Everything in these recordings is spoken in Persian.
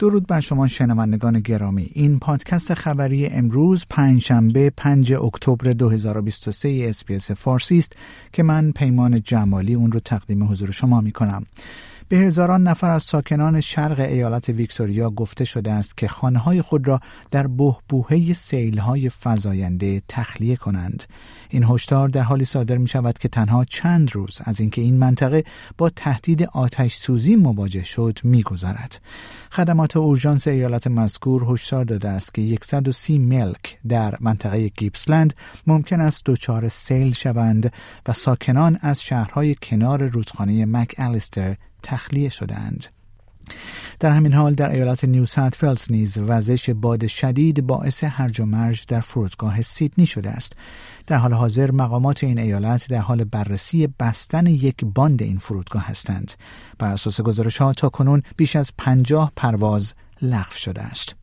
درود بر شما شنوندگان گرامی. این پادکست خبری امروز پنجشنبه 5 اکتبر 2023 SBS فارسی است که من پیمان جمالی اون رو تقدیم حضور شما می کنم به هزاران نفر از ساکنان شرق ایالت ویکتوریا گفته شده است که خانه های خود را در بهبوهه سیل های فزاینده تخلیه کنند. این هشدار در حالی صادر می شود که تنها چند روز از اینکه این منطقه با تهدید آتش سوزی مواجه شد می گذارد. خدمات اورژانس ایالت مذکور هشدار داده است که 130 ملک در منطقه گیپسلند ممکن است دچار سیل شوند و ساکنان از شهرهای کنار رودخانه مک الیستر تخلیه شدند. در همین حال در ایالت نیو ساوت نیز وزش باد شدید باعث هرج و مرج در فرودگاه سیدنی شده است. در حال حاضر مقامات این ایالت در حال بررسی بستن یک باند این فرودگاه هستند. بر اساس گزارش ها تا کنون بیش از پنجاه پرواز لغو شده است.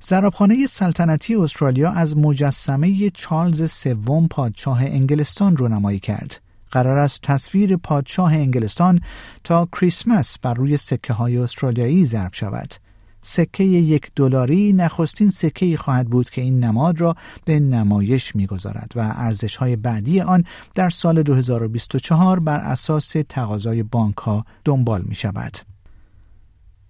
زرابخانه سلطنتی استرالیا از مجسمه چارلز سوم پادشاه انگلستان رونمایی کرد. قرار است تصویر پادشاه انگلستان تا کریسمس بر روی سکه های استرالیایی ضرب شود. سکه یک دلاری نخستین سکه خواهد بود که این نماد را به نمایش می‌گذارد و ارزش های بعدی آن در سال 2024 بر اساس تقاضای بانک ها دنبال می شود.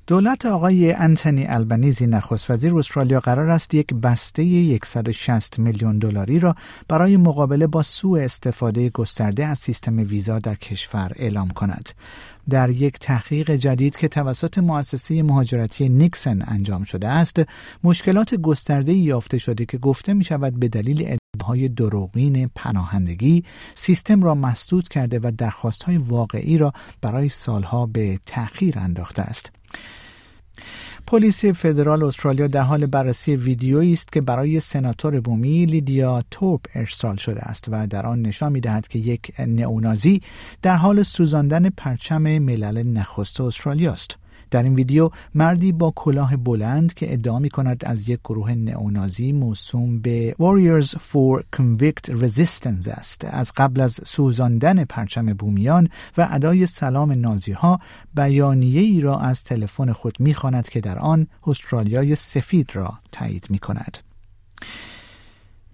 دولت آقای انتنی البنیزی نخست وزیر استرالیا قرار است یک بسته 160 میلیون دلاری را برای مقابله با سوء استفاده گسترده از سیستم ویزا در کشور اعلام کند. در یک تحقیق جدید که توسط مؤسسه مهاجرتی نیکسن انجام شده است، مشکلات گسترده یافته شده که گفته می شود به دلیل ادعاهای دروغین پناهندگی سیستم را مسدود کرده و درخواست های واقعی را برای سالها به تأخیر انداخته است. پلیس فدرال استرالیا در حال بررسی ویدیویی است که برای سناتور بومی لیدیا تورپ ارسال شده است و در آن نشان می‌دهد که یک نئونازی در حال سوزاندن پرچم ملل نخست استرالیا است. در این ویدیو مردی با کلاه بلند که ادعا می کند از یک گروه نئونازی موسوم به Warriors for Convict Resistance است از قبل از سوزاندن پرچم بومیان و ادای سلام نازی ها ای را از تلفن خود می که در آن استرالیای سفید را تایید می کند.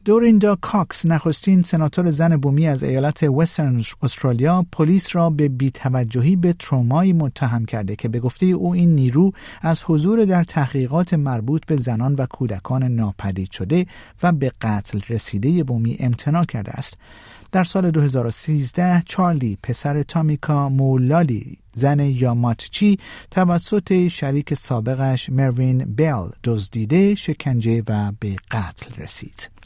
دوریندا کاکس نخستین سناتور زن بومی از ایالت وسترن استرالیا پلیس را به بیتوجهی به ترومایی متهم کرده که به گفته او این نیرو از حضور در تحقیقات مربوط به زنان و کودکان ناپدید شده و به قتل رسیده بومی امتناع کرده است. در سال 2013 چارلی پسر تامیکا مولالی زن یاماتچی توسط شریک سابقش مروین بیل دزدیده شکنجه و به قتل رسید.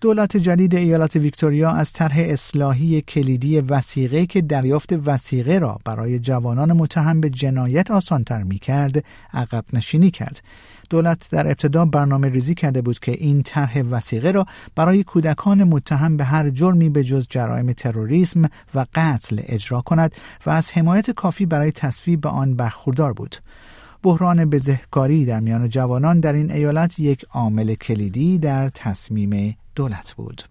دولت جدید ایالت ویکتوریا از طرح اصلاحی کلیدی وسیقه که دریافت وسیقه را برای جوانان متهم به جنایت آسانتر می کرد عقب نشینی کرد. دولت در ابتدا برنامه ریزی کرده بود که این طرح وسیقه را برای کودکان متهم به هر جرمی به جز جرایم تروریسم و قتل اجرا کند و از حمایت کافی برای تصویب آن برخوردار بود. بحران بزهکاری در میان جوانان در این ایالت یک عامل کلیدی در تصمیم دولت بود.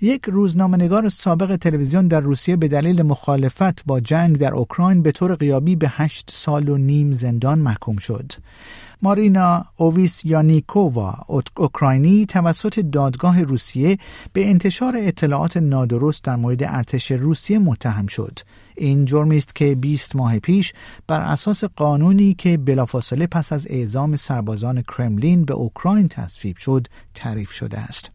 یک روزنامه‌نگار سابق تلویزیون در روسیه به دلیل مخالفت با جنگ در اوکراین به طور قیابی به هشت سال و نیم زندان محکوم شد. مارینا اوویس یانیکووا اوکراینی توسط دادگاه روسیه به انتشار اطلاعات نادرست در مورد ارتش روسیه متهم شد. این جرمی است که 20 ماه پیش بر اساس قانونی که بلافاصله پس از اعزام سربازان کرملین به اوکراین تصویب شد تعریف شده است.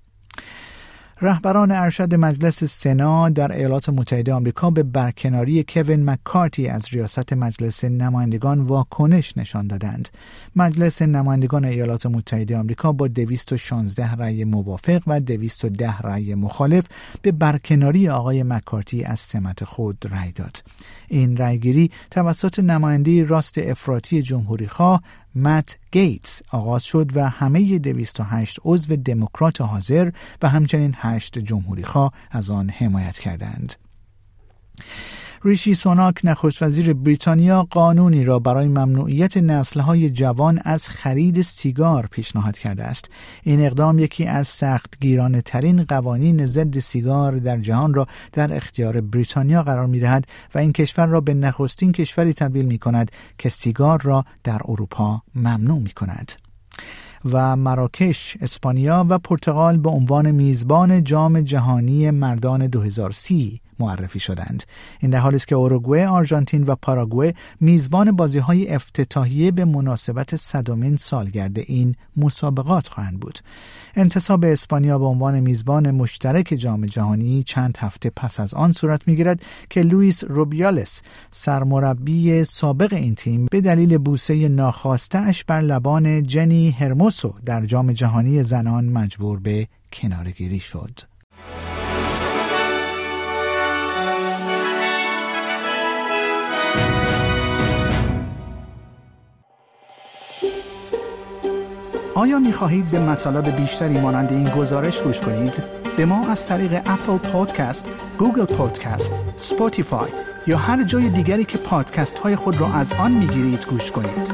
رهبران ارشد مجلس سنا در ایالات متحده آمریکا به برکناری کوین مکارتی از ریاست مجلس نمایندگان واکنش نشان دادند. مجلس نمایندگان ایالات متحده آمریکا با 216 رأی موافق و 210 رأی مخالف به برکناری آقای مکارتی از سمت خود رأی داد. این رأیگیری توسط نماینده راست افراطی جمهوریخواه مت گیتس آغاز شد و همه 208 عضو دموکرات حاضر و همچنین 8 جمهوری خواه از آن حمایت کردند. ریشی سوناک نخست وزیر بریتانیا قانونی را برای ممنوعیت نسلهای جوان از خرید سیگار پیشنهاد کرده است. این اقدام یکی از سختگیرانه ترین قوانین ضد سیگار در جهان را در اختیار بریتانیا قرار می دهد و این کشور را به نخستین کشوری تبدیل می کند که سیگار را در اروپا ممنوع می کند. و مراکش، اسپانیا و پرتغال به عنوان میزبان جام جهانی مردان 2030 معرفی شدند. این در حالی است که اوروگوئه آرژانتین و پاراگوئه میزبان بازی های افتتاحیه به مناسبت صدمین سالگرد این مسابقات خواهند بود. انتصاب اسپانیا به عنوان میزبان مشترک جام جهانی چند هفته پس از آن صورت می‌گیرد که لوئیس روبیالس سرمربی سابق این تیم به دلیل بوسه ناخواسته اش بر لبان جنی هرموسو در جام جهانی زنان مجبور به کنارگیری شد. آیا می خواهید به مطالب بیشتری مانند این گزارش گوش کنید؟ به ما از طریق Apple Podcast، Google Podcast، Spotify یا هر جای دیگری که پادکست های خود را از آن می گیرید گوش کنید.